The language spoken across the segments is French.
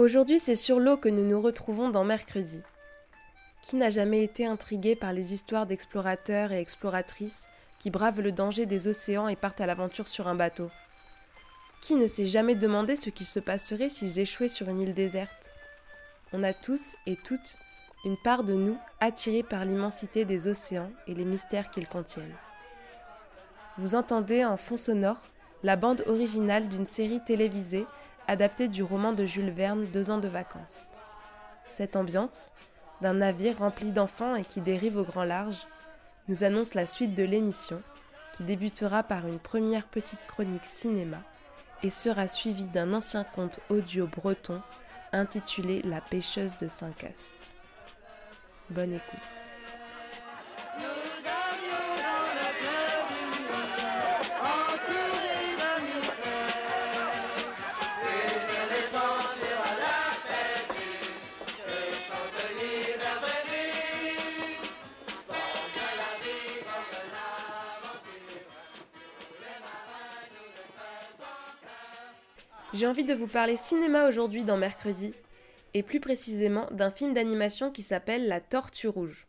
Aujourd'hui, c'est sur l'eau que nous nous retrouvons dans Mercredi. Qui n'a jamais été intrigué par les histoires d'explorateurs et exploratrices qui bravent le danger des océans et partent à l'aventure sur un bateau? Qui ne s'est jamais demandé ce qu'il se passerait s'ils échouaient sur une île déserte? On a tous et toutes une part de nous attirée par l'immensité des océans et les mystères qu'ils contiennent. Vous entendez en fond sonore la bande originale d'une série télévisée adaptée du roman de Jules Verne Deux ans de vacances. Cette ambiance, d'un navire rempli d'enfants et qui dérive au grand large, nous annonce la suite de l'émission, qui débutera par une première petite chronique cinéma et sera suivie d'un ancien conte audio breton intitulé La pêcheuse de Saint-Cast. Bonne écoute. J'ai envie de vous parler cinéma aujourd'hui dans Mercredi, et plus précisément d'un film d'animation qui s'appelle La Tortue Rouge.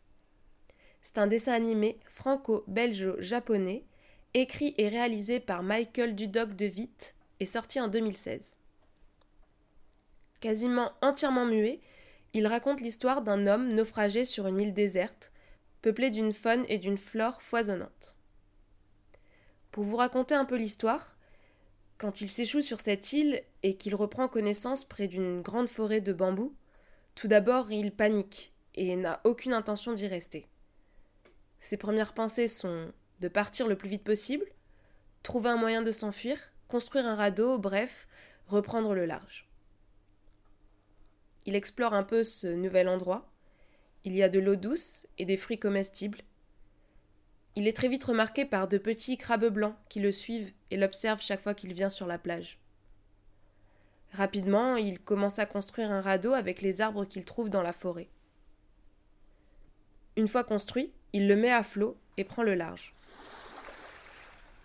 C'est un dessin animé franco-belgeo-japonais, écrit et réalisé par Michael Dudok de Witt et sorti en 2016. Quasiment entièrement muet, il raconte l'histoire d'un homme naufragé sur une île déserte, peuplée d'une faune et d'une flore foisonnantes. Pour vous raconter un peu l'histoire, quand il s'échoue sur cette île et qu'il reprend connaissance près d'une grande forêt de bambous, tout d'abord il panique et n'a aucune intention d'y rester. Ses premières pensées sont de partir le plus vite possible, trouver un moyen de s'enfuir, construire un radeau, bref, reprendre le large. Il explore un peu ce nouvel endroit. Il y a de l'eau douce et des fruits comestibles. Il est très vite remarqué par de petits crabes blancs qui le suivent et l'observent chaque fois qu'il vient sur la plage. Rapidement, il commence à construire un radeau avec les arbres qu'il trouve dans la forêt. Une fois construit, il le met à flot et prend le large.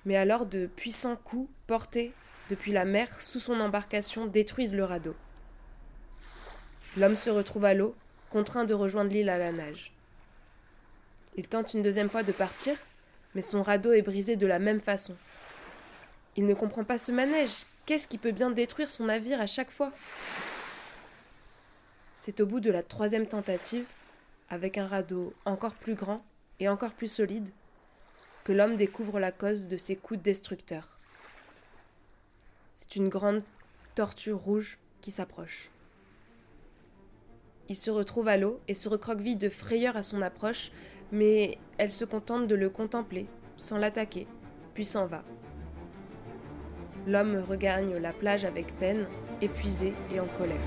Mais alors de puissants coups portés depuis la mer sous son embarcation détruisent le radeau. L'homme se retrouve à l'eau, contraint de rejoindre l'île à la nage. Il tente une deuxième fois de partir, mais son radeau est brisé de la même façon. Il ne comprend pas ce manège. Qu'est-ce qui peut bien détruire son navire à chaque fois? C'est au bout de la troisième tentative, avec un radeau encore plus grand et encore plus solide, que l'homme découvre la cause de ses coups destructeurs. C'est une grande tortue rouge qui s'approche. Il se retrouve à l'eau et se recroqueville de frayeur à son approche, mais elle se contente de le contempler, sans l'attaquer, puis s'en va. L'homme regagne la plage avec peine, épuisé et en colère.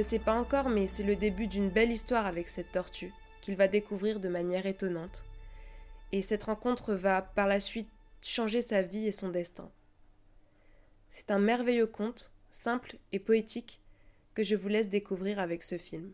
Le sait pas encore, mais c'est le début d'une belle histoire avec cette tortue, qu'il va découvrir de manière étonnante. Et cette rencontre va par la suite changer sa vie et son destin. C'est un merveilleux conte simple et poétique que je vous laisse découvrir avec ce film.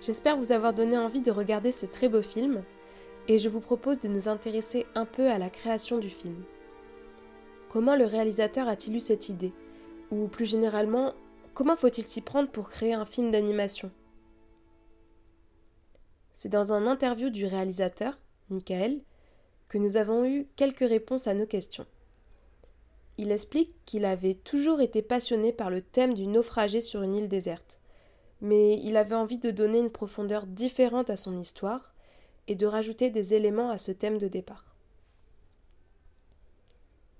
J'espère vous avoir donné envie de regarder ce très beau film et je vous propose de nous intéresser un peu à la création du film. Comment le réalisateur a-t-il eu cette idée? Ou plus généralement, comment faut-il s'y prendre pour créer un film d'animation? C'est dans un interview du réalisateur, Michael, que nous avons eu quelques réponses à nos questions. Il explique qu'il avait toujours été passionné par le thème du naufragé sur une île déserte mais il avait envie de donner une profondeur différente à son histoire et de rajouter des éléments à ce thème de départ.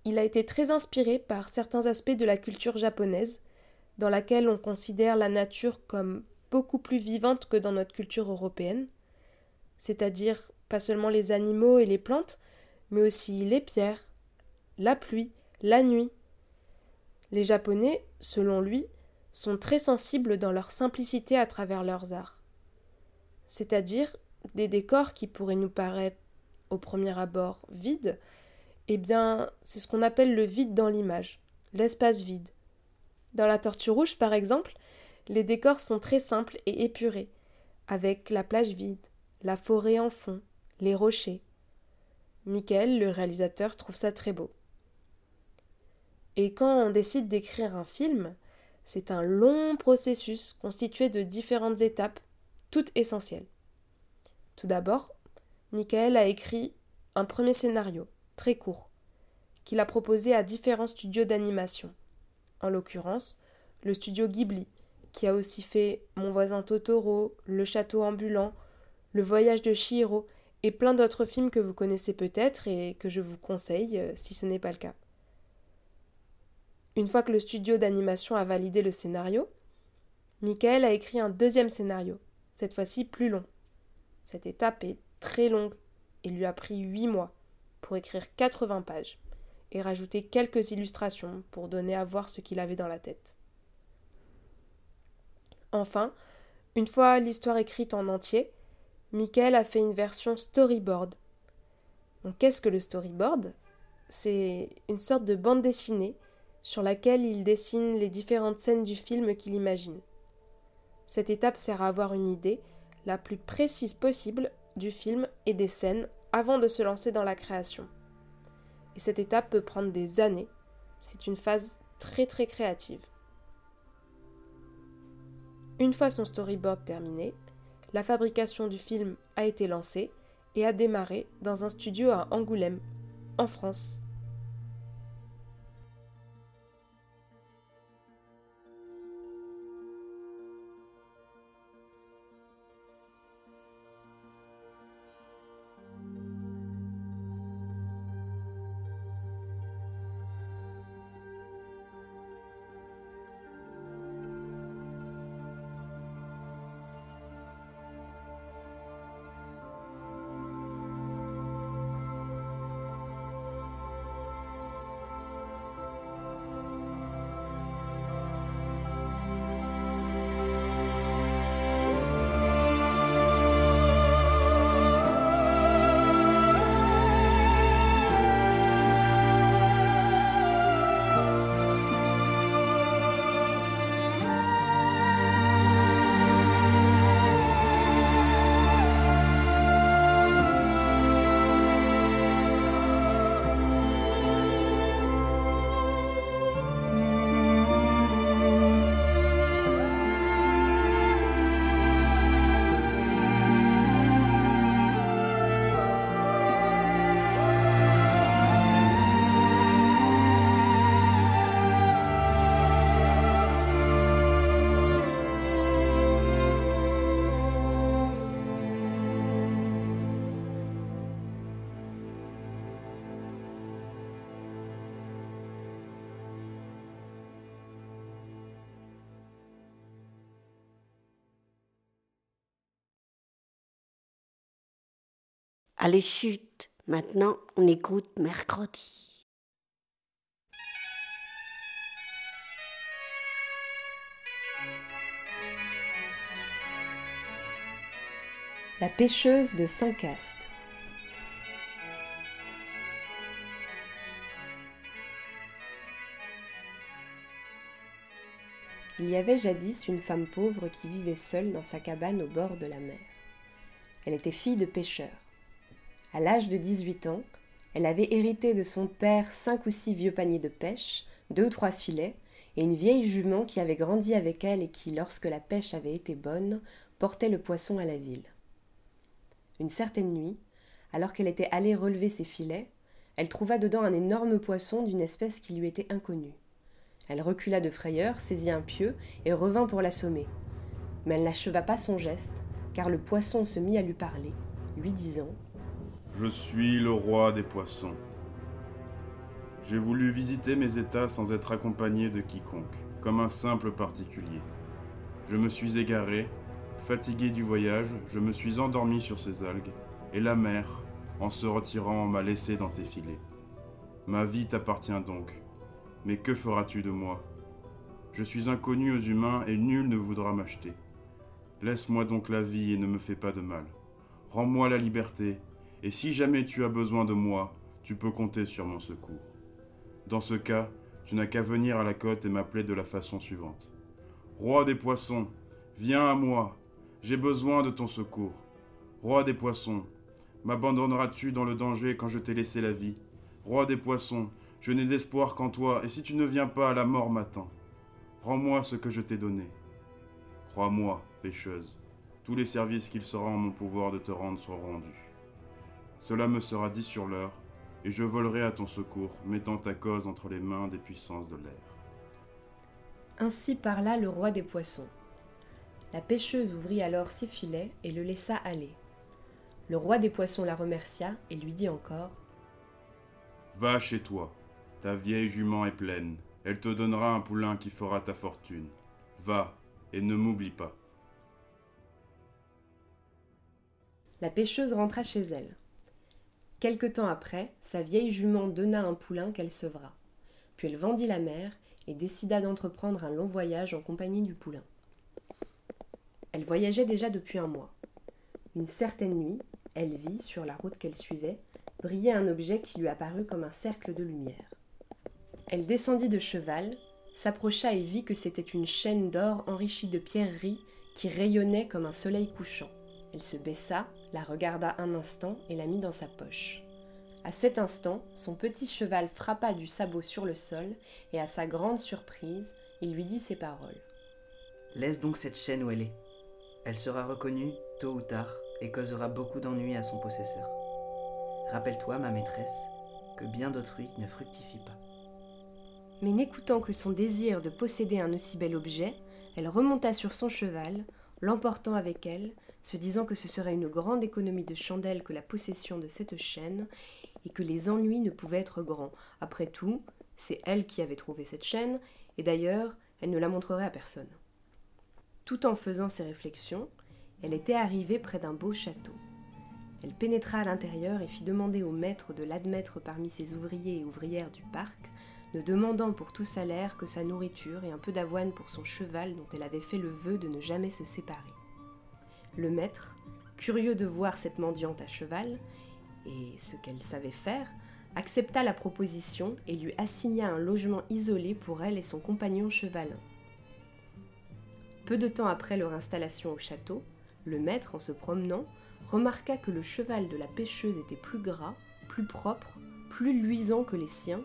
Il a été très inspiré par certains aspects de la culture japonaise, dans laquelle on considère la nature comme beaucoup plus vivante que dans notre culture européenne, c'est-à-dire pas seulement les animaux et les plantes, mais aussi les pierres, la pluie, la nuit. Les Japonais, selon lui, sont très sensibles dans leur simplicité à travers leurs arts. C'est-à-dire des décors qui pourraient nous paraître au premier abord vides, eh bien, c'est ce qu'on appelle le vide dans l'image, l'espace vide. Dans la Tortue Rouge, par exemple, les décors sont très simples et épurés, avec la plage vide, la forêt en fond, les rochers. Michael, le réalisateur, trouve ça très beau. Et quand on décide d'écrire un film, c'est un long processus constitué de différentes étapes, toutes essentielles. Tout d'abord, Michael a écrit un premier scénario, très court, qu'il a proposé à différents studios d'animation. En l'occurrence, le studio Ghibli, qui a aussi fait Mon voisin Totoro, Le château ambulant, Le voyage de Chihiro et plein d'autres films que vous connaissez peut-être et que je vous conseille euh, si ce n'est pas le cas. Une fois que le studio d'animation a validé le scénario, Michael a écrit un deuxième scénario, cette fois-ci plus long. Cette étape est très longue et lui a pris huit mois pour écrire 80 pages et rajouter quelques illustrations pour donner à voir ce qu'il avait dans la tête. Enfin, une fois l'histoire écrite en entier, Michael a fait une version storyboard. Donc qu'est-ce que le storyboard? C'est une sorte de bande dessinée sur laquelle il dessine les différentes scènes du film qu'il imagine. Cette étape sert à avoir une idée la plus précise possible du film et des scènes avant de se lancer dans la création. Et cette étape peut prendre des années. C'est une phase très très créative. Une fois son storyboard terminé, la fabrication du film a été lancée et a démarré dans un studio à Angoulême, en France. Allez, chute. Maintenant, on écoute mercredi. La pêcheuse de Saint-Cast. Il y avait jadis une femme pauvre qui vivait seule dans sa cabane au bord de la mer. Elle était fille de pêcheur. À l'âge de 18 ans, elle avait hérité de son père cinq ou six vieux paniers de pêche, deux ou trois filets, et une vieille jument qui avait grandi avec elle et qui, lorsque la pêche avait été bonne, portait le poisson à la ville. Une certaine nuit, alors qu'elle était allée relever ses filets, elle trouva dedans un énorme poisson d'une espèce qui lui était inconnue. Elle recula de frayeur, saisit un pieu et revint pour l'assommer. Mais elle n'acheva pas son geste, car le poisson se mit à lui parler, lui disant Je suis le roi des poissons. J'ai voulu visiter mes états sans être accompagné de quiconque, comme un simple particulier. Je me suis égaré, fatigué du voyage, je me suis endormi sur ces algues, et la mer, en se retirant, m'a laissé dans tes filets. Ma vie t'appartient donc, mais que feras-tu de moi? Je suis inconnu aux humains et nul ne voudra m'acheter. Laisse-moi donc la vie et ne me fais pas de mal. Rends-moi la liberté, et si jamais tu as besoin de moi, tu peux compter sur mon secours. Dans ce cas, tu n'as qu'à venir à la côte et m'appeler de la façon suivante. Roi des poissons, viens à moi, j'ai besoin de ton secours. Roi des poissons, m'abandonneras-tu dans le danger quand je t'ai laissé la vie? Roi des poissons, je n'ai d'espoir qu'en toi, et si tu ne viens pas, la mort m'attend. Rends-moi ce que je t'ai donné. Crois-moi, pécheuse, tous les services qu'il sera en mon pouvoir de te rendre seront rendus. Cela me sera dit sur l'heure, et je volerai à ton secours, mettant ta cause entre les mains des puissances de l'air. Ainsi parla le roi des poissons. La pêcheuse ouvrit alors ses filets et le laissa aller. Le roi des poissons la remercia et lui dit encore Va chez toi, ta vieille jument est pleine. Elle te donnera un poulain qui fera ta fortune. Va, et ne m'oublie pas. La pêcheuse rentra chez elle. Quelque temps après, sa vieille jument donna un poulain qu'elle sevra. Puis elle vendit la mère et décida d'entreprendre un long voyage en compagnie du poulain. Elle voyageait déjà depuis un mois. Une certaine nuit, elle vit, sur la route qu'elle suivait, brillait un objet qui lui apparut comme un cercle de lumière. Elle descendit de cheval, s'approcha et vit que c'était une chaîne d'or enrichie de pierreries qui rayonnait comme un soleil couchant. Elle se baissa, la regarda un instant et la mit dans sa poche. À cet instant, son petit cheval frappa du sabot sur le sol, et à sa grande surprise, il lui dit ces paroles. Laisse donc cette chaîne où elle est. Elle sera reconnue, tôt ou tard, et causera beaucoup d'ennuis à son possesseur. Rappelle-toi, ma maîtresse, que bien d'autrui ne fructifie pas. Mais n'écoutant que son désir de posséder un aussi bel objet, elle remonta sur son cheval, l'emportant avec elle, se disant que ce serait une grande économie de chandelles que la possession de cette chaîne, et que les ennuis ne pouvaient être grands. Après tout, c'est elle qui avait trouvé cette chaîne, et d'ailleurs, elle ne la montrerait à personne. Tout en faisant ces réflexions, elle était arrivée près d'un beau château. Elle pénétra à l'intérieur et fit demander au maître de l'admettre parmi ses ouvriers et ouvrières du parc, ne demandant pour tout salaire que sa nourriture et un peu d'avoine pour son cheval dont elle avait fait le vœu de ne jamais se séparer. Le maître, curieux de voir cette mendiante à cheval, et ce qu'elle savait faire, accepta la proposition et lui assigna un logement isolé pour elle et son compagnon chevalin. Peu de temps après leur installation au château, le maître, en se promenant, remarqua que le cheval de la pêcheuse était plus gras, plus propre, plus luisant que les siens,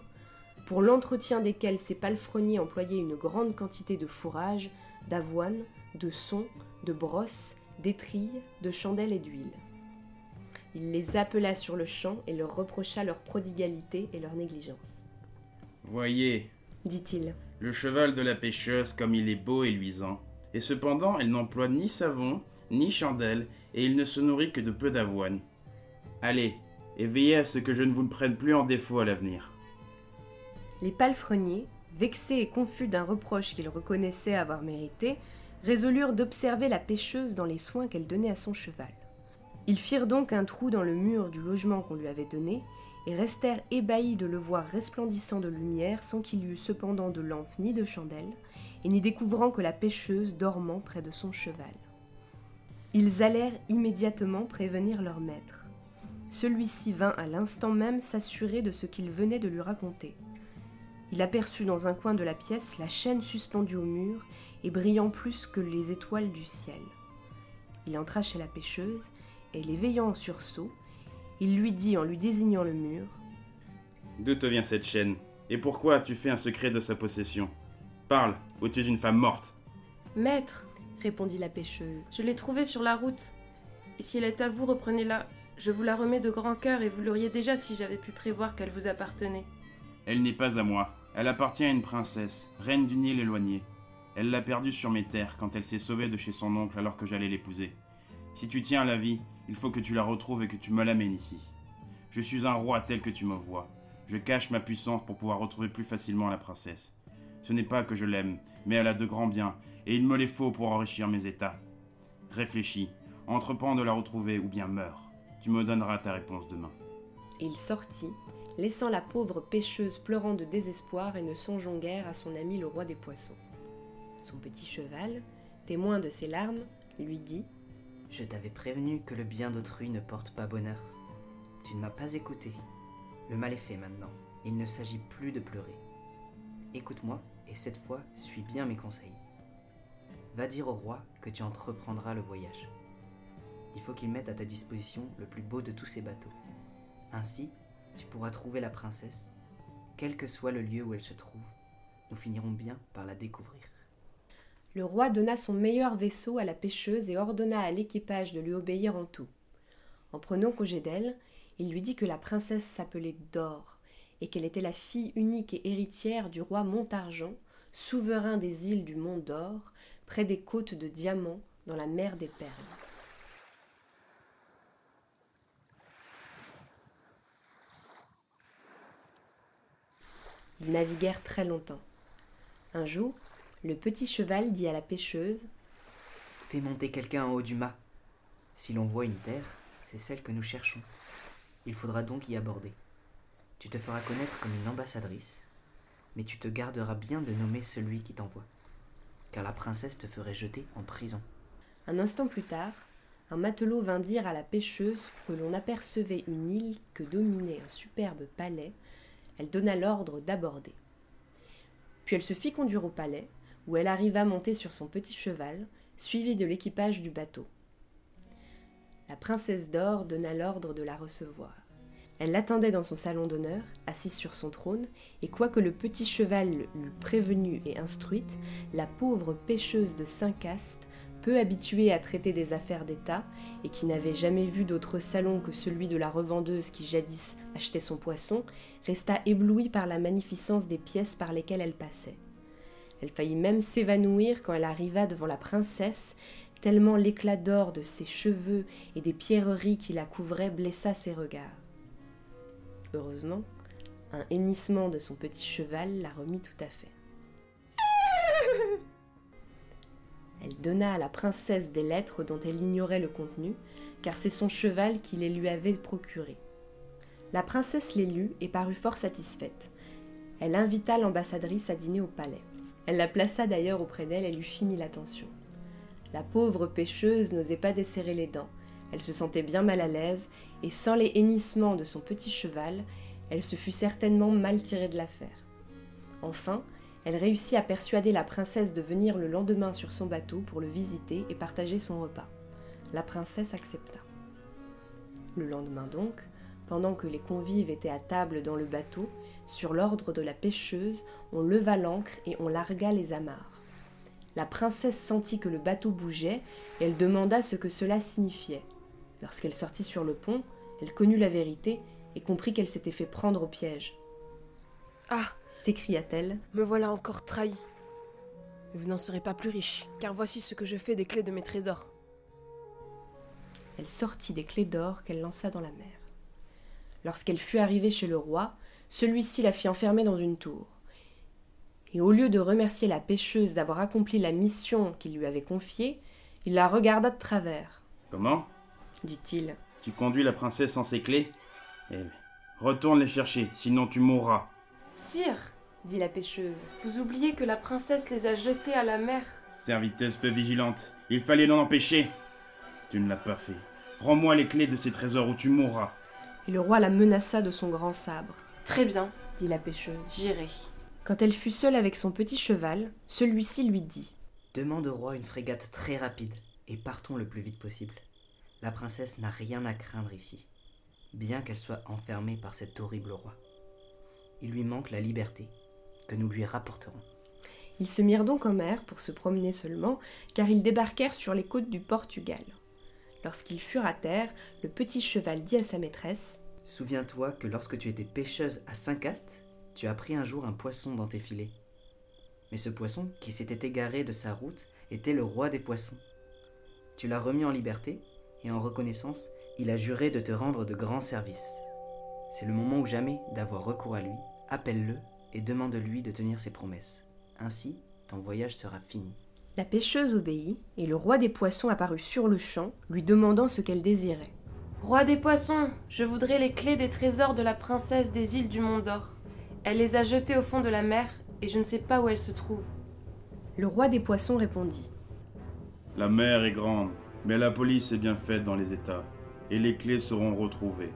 pour l'entretien desquels ces palefreniers employaient une grande quantité de fourrage, d'avoine, de son, de brosse, d'étrilles, de chandelles et d'huile. Il les appela sur le champ et leur reprocha leur prodigalité et leur négligence. Voyez, dit-il, le cheval de la pêcheuse comme il est beau et luisant, et cependant elle n'emploie ni savon, ni chandelle, et il ne se nourrit que de peu d'avoine. Allez, et veillez à ce que je ne vous ne prenne plus en défaut à l'avenir. Les palefreniers, vexés et confus d'un reproche qu'ils reconnaissaient avoir mérité, résolurent d'observer la pêcheuse dans les soins qu'elle donnait à son cheval. Ils firent donc un trou dans le mur du logement qu'on lui avait donné, et restèrent ébahis de le voir resplendissant de lumière sans qu'il y eût cependant de lampe ni de chandelle, et n'y découvrant que la pêcheuse dormant près de son cheval. Ils allèrent immédiatement prévenir leur maître. Celui-ci vint à l'instant même s'assurer de ce qu'il venait de lui raconter. Il aperçut dans un coin de la pièce la chaîne suspendue au mur et brillant plus que les étoiles du ciel. Il entra chez la pêcheuse et l'éveillant en sursaut, il lui dit en lui désignant le mur D'où te vient cette chaîne? Et pourquoi as-tu fait un secret de sa possession? Parle, ou tu es une femme morte? Maître, répondit la pêcheuse, je l'ai trouvée sur la route. Et si elle est à vous, reprenez-la. Je vous la remets de grand cœur et vous l'auriez déjà si j'avais pu prévoir qu'elle vous appartenait. Elle n'est pas à moi. Elle appartient à une princesse, reine du Nil éloigné. Elle l'a perdue sur mes terres quand elle s'est sauvée de chez son oncle alors que j'allais l'épouser. Si tu tiens à la vie, il faut que tu la retrouves et que tu me l'amènes ici. Je suis un roi tel que tu me vois. Je cache ma puissance pour pouvoir retrouver plus facilement la princesse. Ce n'est pas que je l'aime, mais elle a de grands biens, et il me les faut pour enrichir mes états. Réfléchis, entreprends de la retrouver ou bien meurs. Tu me donneras ta réponse demain. il sortit, laissant la pauvre pêcheuse pleurant de désespoir et ne songeant guère à son ami le roi des poissons. Son petit cheval, témoin de ses larmes, lui dit Je t'avais prévenu que le bien d'autrui ne porte pas bonheur. Tu ne m'as pas écouté. Le mal est fait maintenant. Il ne s'agit plus de pleurer. Écoute-moi et cette fois, suis bien mes conseils. Va dire au roi que tu entreprendras le voyage. Il faut qu'il mette à ta disposition le plus beau de tous ses bateaux. Ainsi, tu pourras trouver la princesse, quel que soit le lieu où elle se trouve. Nous finirons bien par la découvrir. Le roi donna son meilleur vaisseau à la pêcheuse et ordonna à l'équipage de lui obéir en tout. En prenant congé d'elle, il lui dit que la princesse s'appelait Dor et qu'elle était la fille unique et héritière du roi Montargent, souverain des îles du Mont d'Or, près des côtes de Diamant, dans la mer des Perles. Ils naviguèrent très longtemps. Un jour, le petit cheval dit à la pêcheuse Fais monter quelqu'un en haut du mât. Si l'on voit une terre, c'est celle que nous cherchons. Il faudra donc y aborder. Tu te feras connaître comme une ambassadrice, mais tu te garderas bien de nommer celui qui t'envoie, car la princesse te ferait jeter en prison. Un instant plus tard, un matelot vint dire à la pêcheuse que l'on apercevait une île que dominait un superbe palais. Elle donna l'ordre d'aborder. Puis elle se fit conduire au palais, où elle arriva montée sur son petit cheval, suivie de l'équipage du bateau. La princesse d'or donna l'ordre de la recevoir. Elle l'attendait dans son salon d'honneur, assise sur son trône, et quoique le petit cheval l'eût prévenue et instruite, la pauvre pêcheuse de Saint-Cast, peu habituée à traiter des affaires d'État, et qui n'avait jamais vu d'autre salon que celui de la revendeuse qui jadis achetait son poisson, resta éblouie par la magnificence des pièces par lesquelles elle passait. Elle faillit même s'évanouir quand elle arriva devant la princesse, tellement l'éclat d'or de ses cheveux et des pierreries qui la couvraient blessa ses regards. Heureusement, un hennissement de son petit cheval la remit tout à fait. Elle donna à la princesse des lettres dont elle ignorait le contenu, car c'est son cheval qui les lui avait procurées. La princesse les lut et parut fort satisfaite. Elle invita l'ambassadrice à dîner au palais. Elle la plaça d'ailleurs auprès d'elle et lui fit mille attentions. La pauvre pêcheuse n'osait pas desserrer les dents. Elle se sentait bien mal à l'aise, et sans les hennissements de son petit cheval, elle se fut certainement mal tirée de l'affaire. Enfin, elle réussit à persuader la princesse de venir le lendemain sur son bateau pour le visiter et partager son repas. La princesse accepta. Le lendemain donc, pendant que les convives étaient à table dans le bateau, sur l'ordre de la pêcheuse, on leva l'ancre et on largua les amarres. La princesse sentit que le bateau bougeait et elle demanda ce que cela signifiait. Lorsqu'elle sortit sur le pont, elle connut la vérité et comprit qu'elle s'était fait prendre au piège. Ah s'écria-t-elle. Me voilà encore trahi. Vous n'en serez pas plus riche, car voici ce que je fais des clés de mes trésors. Elle sortit des clés d'or qu'elle lança dans la mer. Lorsqu'elle fut arrivée chez le roi, celui-ci la fit enfermer dans une tour. Et au lieu de remercier la pêcheuse d'avoir accompli la mission qu'il lui avait confiée, il la regarda de travers. Comment? dit-il. Tu conduis la princesse sans ses clés? Eh retourne les chercher, sinon tu mourras. Sire, dit la pêcheuse. vous oubliez que la princesse les a jetés à la mer. Serviteuse peu vigilante, il fallait l'en empêcher. Tu ne l'as pas fait. Rends-moi les clés de ces trésors ou tu mourras. Et le roi la menaça de son grand sabre, Très bien, dit la pêcheuse. j'irai. Quand elle fut seule avec son petit cheval, celui-ci lui dit Demande au roi une frégate très rapide et partons le plus vite possible. La princesse n'a rien à craindre ici, bien qu'elle soit enfermée par cet horrible roi. Il lui manque la liberté que nous lui rapporterons. Ils se mirent donc en mer pour se promener seulement, car ils débarquèrent sur les côtes du Portugal. Lorsqu'ils furent à terre, le petit cheval dit à sa maîtresse Souviens-toi que lorsque tu étais pêcheuse à Saint-Cast, tu as pris un jour un poisson dans tes filets. Mais ce poisson, qui s'était égaré de sa route, était le roi des poissons. Tu l'as remis en liberté, et en reconnaissance, il a juré de te rendre de grands services. C'est le moment ou jamais d'avoir recours à lui. Appelle-le et demande-lui de tenir ses promesses. Ainsi, ton voyage sera fini. La pêcheuse obéit, et le roi des poissons apparut sur le champ, lui demandant ce qu'elle désirait. Roi des poissons, je voudrais les clés des trésors de la princesse des îles du Mont d'Or. Elle les a jetées au fond de la mer et je ne sais pas où elles se trouvent. Le roi des poissons répondit La mer est grande, mais la police est bien faite dans les États, et les clés seront retrouvées.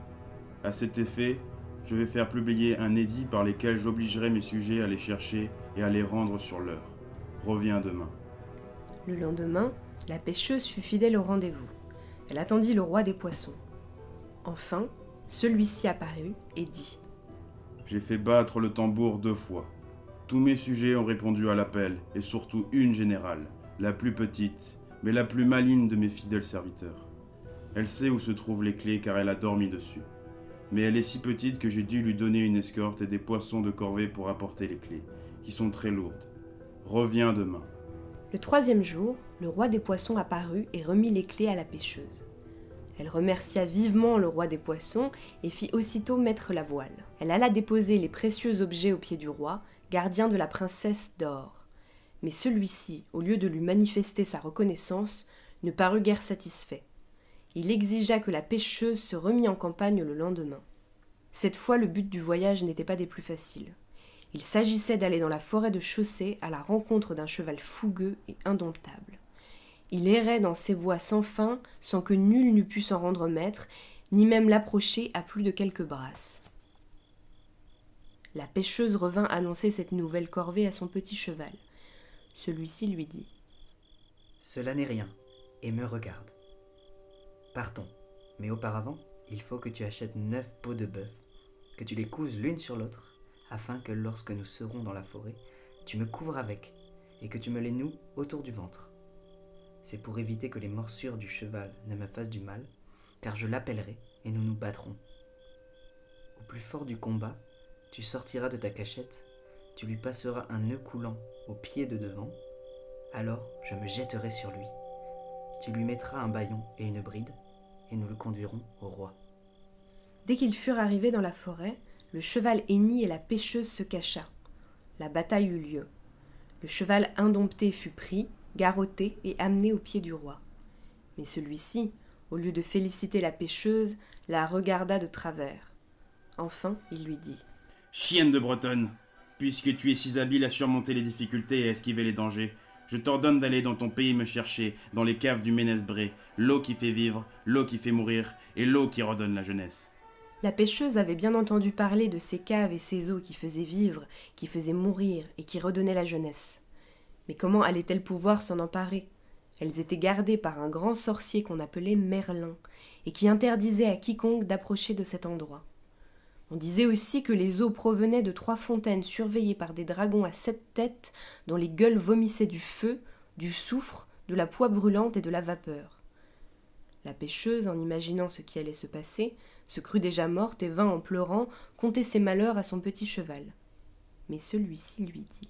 À cet effet, je vais faire publier un édit par lequel j'obligerai mes sujets à les chercher et à les rendre sur l'heure. Reviens demain. Le lendemain, la pêcheuse fut fidèle au rendez-vous. Elle attendit le roi des poissons. Enfin, celui-ci apparut et dit J'ai fait battre le tambour deux fois. Tous mes sujets ont répondu à l'appel, et surtout une générale, la plus petite, mais la plus maligne de mes fidèles serviteurs. Elle sait où se trouvent les clés car elle a dormi dessus. Mais elle est si petite que j'ai dû lui donner une escorte et des poissons de corvée pour apporter les clés, qui sont très lourdes. Reviens demain. Le troisième jour, le roi des poissons apparut et remit les clés à la pêcheuse. Elle remercia vivement le roi des poissons et fit aussitôt mettre la voile. Elle alla déposer les précieux objets aux pieds du roi, gardien de la princesse d'or. Mais celui-ci, au lieu de lui manifester sa reconnaissance, ne parut guère satisfait. Il exigea que la pêcheuse se remît en campagne le lendemain. Cette fois, le but du voyage n'était pas des plus faciles. Il s'agissait d'aller dans la forêt de Chaussée à la rencontre d'un cheval fougueux et indomptable. Il errait dans ces bois sans fin, sans que nul n'eût pu s'en rendre maître, ni même l'approcher à plus de quelques brasses. La pêcheuse revint annoncer cette nouvelle corvée à son petit cheval. Celui-ci lui dit Cela n'est rien, et me regarde. Partons, mais auparavant, il faut que tu achètes neuf peaux de bœuf, que tu les couses l'une sur l'autre, afin que lorsque nous serons dans la forêt, tu me couvres avec, et que tu me les noues autour du ventre. C'est pour éviter que les morsures du cheval ne me fassent du mal, car je l'appellerai et nous nous battrons. Au plus fort du combat, tu sortiras de ta cachette, tu lui passeras un nœud coulant au pied de devant, alors je me jetterai sur lui. Tu lui mettras un bâillon et une bride, et nous le conduirons au roi. Dès qu'ils furent arrivés dans la forêt, le cheval hennit et la pêcheuse se cacha. La bataille eut lieu. Le cheval indompté fut pris, garrotté et amené au pied du roi. Mais celui-ci, au lieu de féliciter la pêcheuse, la regarda de travers. Enfin, il lui dit Chienne de Bretonne, puisque tu es si habile à surmonter les difficultés et à esquiver les dangers, je t'ordonne d'aller dans ton pays me chercher, dans les caves du Ménesbré, l'eau qui fait vivre, l'eau qui fait mourir, et l'eau qui redonne la jeunesse. La pêcheuse avait bien entendu parler de ces caves et ces eaux qui faisaient vivre, qui faisaient mourir et qui redonnaient la jeunesse. Mais comment allait-elle pouvoir s'en emparer? Elles étaient gardées par un grand sorcier qu'on appelait Merlin, et qui interdisait à quiconque d'approcher de cet endroit. On disait aussi que les eaux provenaient de trois fontaines surveillées par des dragons à sept têtes, dont les gueules vomissaient du feu, du soufre, de la poix brûlante et de la vapeur. La pêcheuse, en imaginant ce qui allait se passer, se crut déjà morte et vint en pleurant conter ses malheurs à son petit cheval. Mais celui-ci lui dit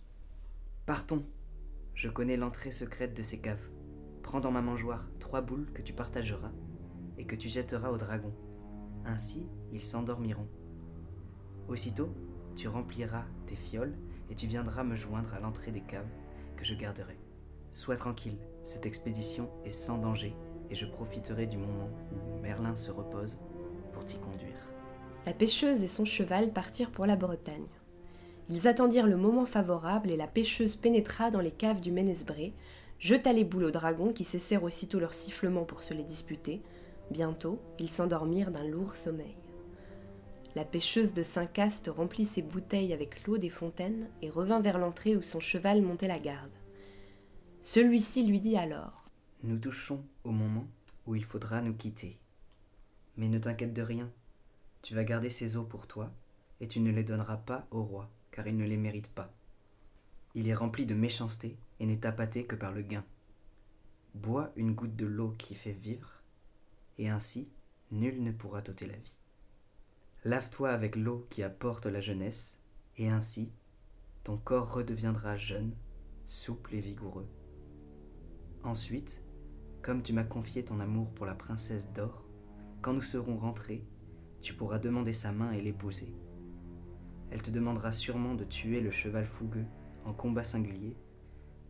Partons. Je connais l'entrée secrète de ces caves. Prends dans ma mangeoire trois boules que tu partageras et que tu jetteras au dragon. Ainsi, ils s'endormiront. Aussitôt, tu rempliras tes fioles et tu viendras me joindre à l'entrée des caves que je garderai. Sois tranquille, cette expédition est sans danger et je profiterai du moment où Merlin se repose pour t'y conduire. La pêcheuse et son cheval partirent pour la Bretagne. Ils attendirent le moment favorable et la pêcheuse pénétra dans les caves du Ménesbré, jeta les boules aux dragons qui cessèrent aussitôt leur sifflement pour se les disputer. Bientôt, ils s'endormirent d'un lourd sommeil. La pêcheuse de Saint-Caste remplit ses bouteilles avec l'eau des fontaines et revint vers l'entrée où son cheval montait la garde. Celui-ci lui dit alors Nous touchons au moment où il faudra nous quitter. Mais ne t'inquiète de rien, tu vas garder ces eaux pour toi, et tu ne les donneras pas au roi, car il ne les mérite pas. Il est rempli de méchanceté et n'est appâté que par le gain. Bois une goutte de l'eau qui fait vivre, et ainsi nul ne pourra t'ôter la vie. Lave-toi avec l'eau qui apporte la jeunesse, et ainsi ton corps redeviendra jeune, souple et vigoureux. Ensuite, comme tu m'as confié ton amour pour la princesse d'or, quand nous serons rentrés, tu pourras demander sa main et l'épouser. Elle te demandera sûrement de tuer le cheval fougueux en combat singulier,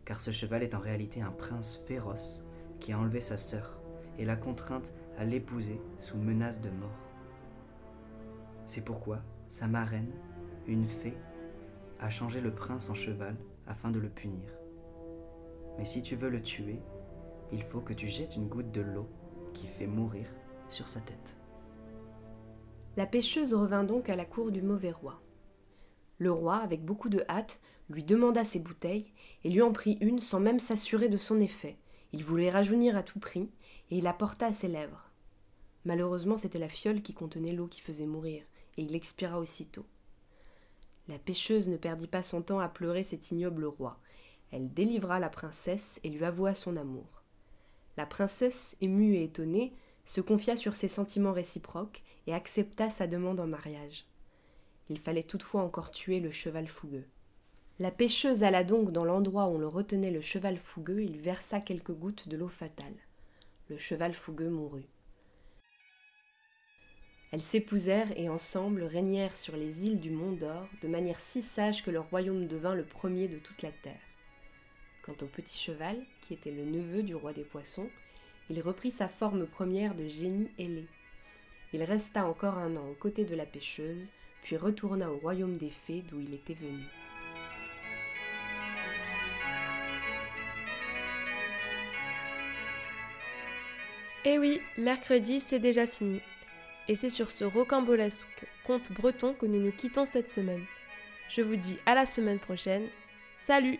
car ce cheval est en réalité un prince féroce qui a enlevé sa sœur et l'a contrainte à l'épouser sous menace de mort. C'est pourquoi sa marraine, une fée, a changé le prince en cheval afin de le punir. Mais si tu veux le tuer, il faut que tu jettes une goutte de l'eau qui fait mourir sur sa tête. La pêcheuse revint donc à la cour du mauvais roi. Le roi, avec beaucoup de hâte, lui demanda ses bouteilles et lui en prit une sans même s'assurer de son effet. Il voulait rajeunir à tout prix et il la porta à ses lèvres. Malheureusement, c'était la fiole qui contenait l'eau qui faisait mourir et il expira aussitôt. La pêcheuse ne perdit pas son temps à pleurer cet ignoble roi. Elle délivra la princesse et lui avoua son amour. La princesse, émue et étonnée, se confia sur ses sentiments réciproques et accepta sa demande en mariage. Il fallait toutefois encore tuer le cheval fougueux. La pêcheuse alla donc dans l'endroit où l'on retenait le cheval fougueux et lui versa quelques gouttes de l'eau fatale. Le cheval fougueux mourut. Elles s'épousèrent et ensemble régnèrent sur les îles du Mont d'Or de manière si sage que leur royaume devint le premier de toute la terre. Au petit cheval, qui était le neveu du roi des poissons, il reprit sa forme première de génie ailé. Il resta encore un an aux côtés de la pêcheuse, puis retourna au royaume des fées d'où il était venu. Eh oui, mercredi, c'est déjà fini. Et c'est sur ce rocambolesque conte breton que nous nous quittons cette semaine. Je vous dis à la semaine prochaine. Salut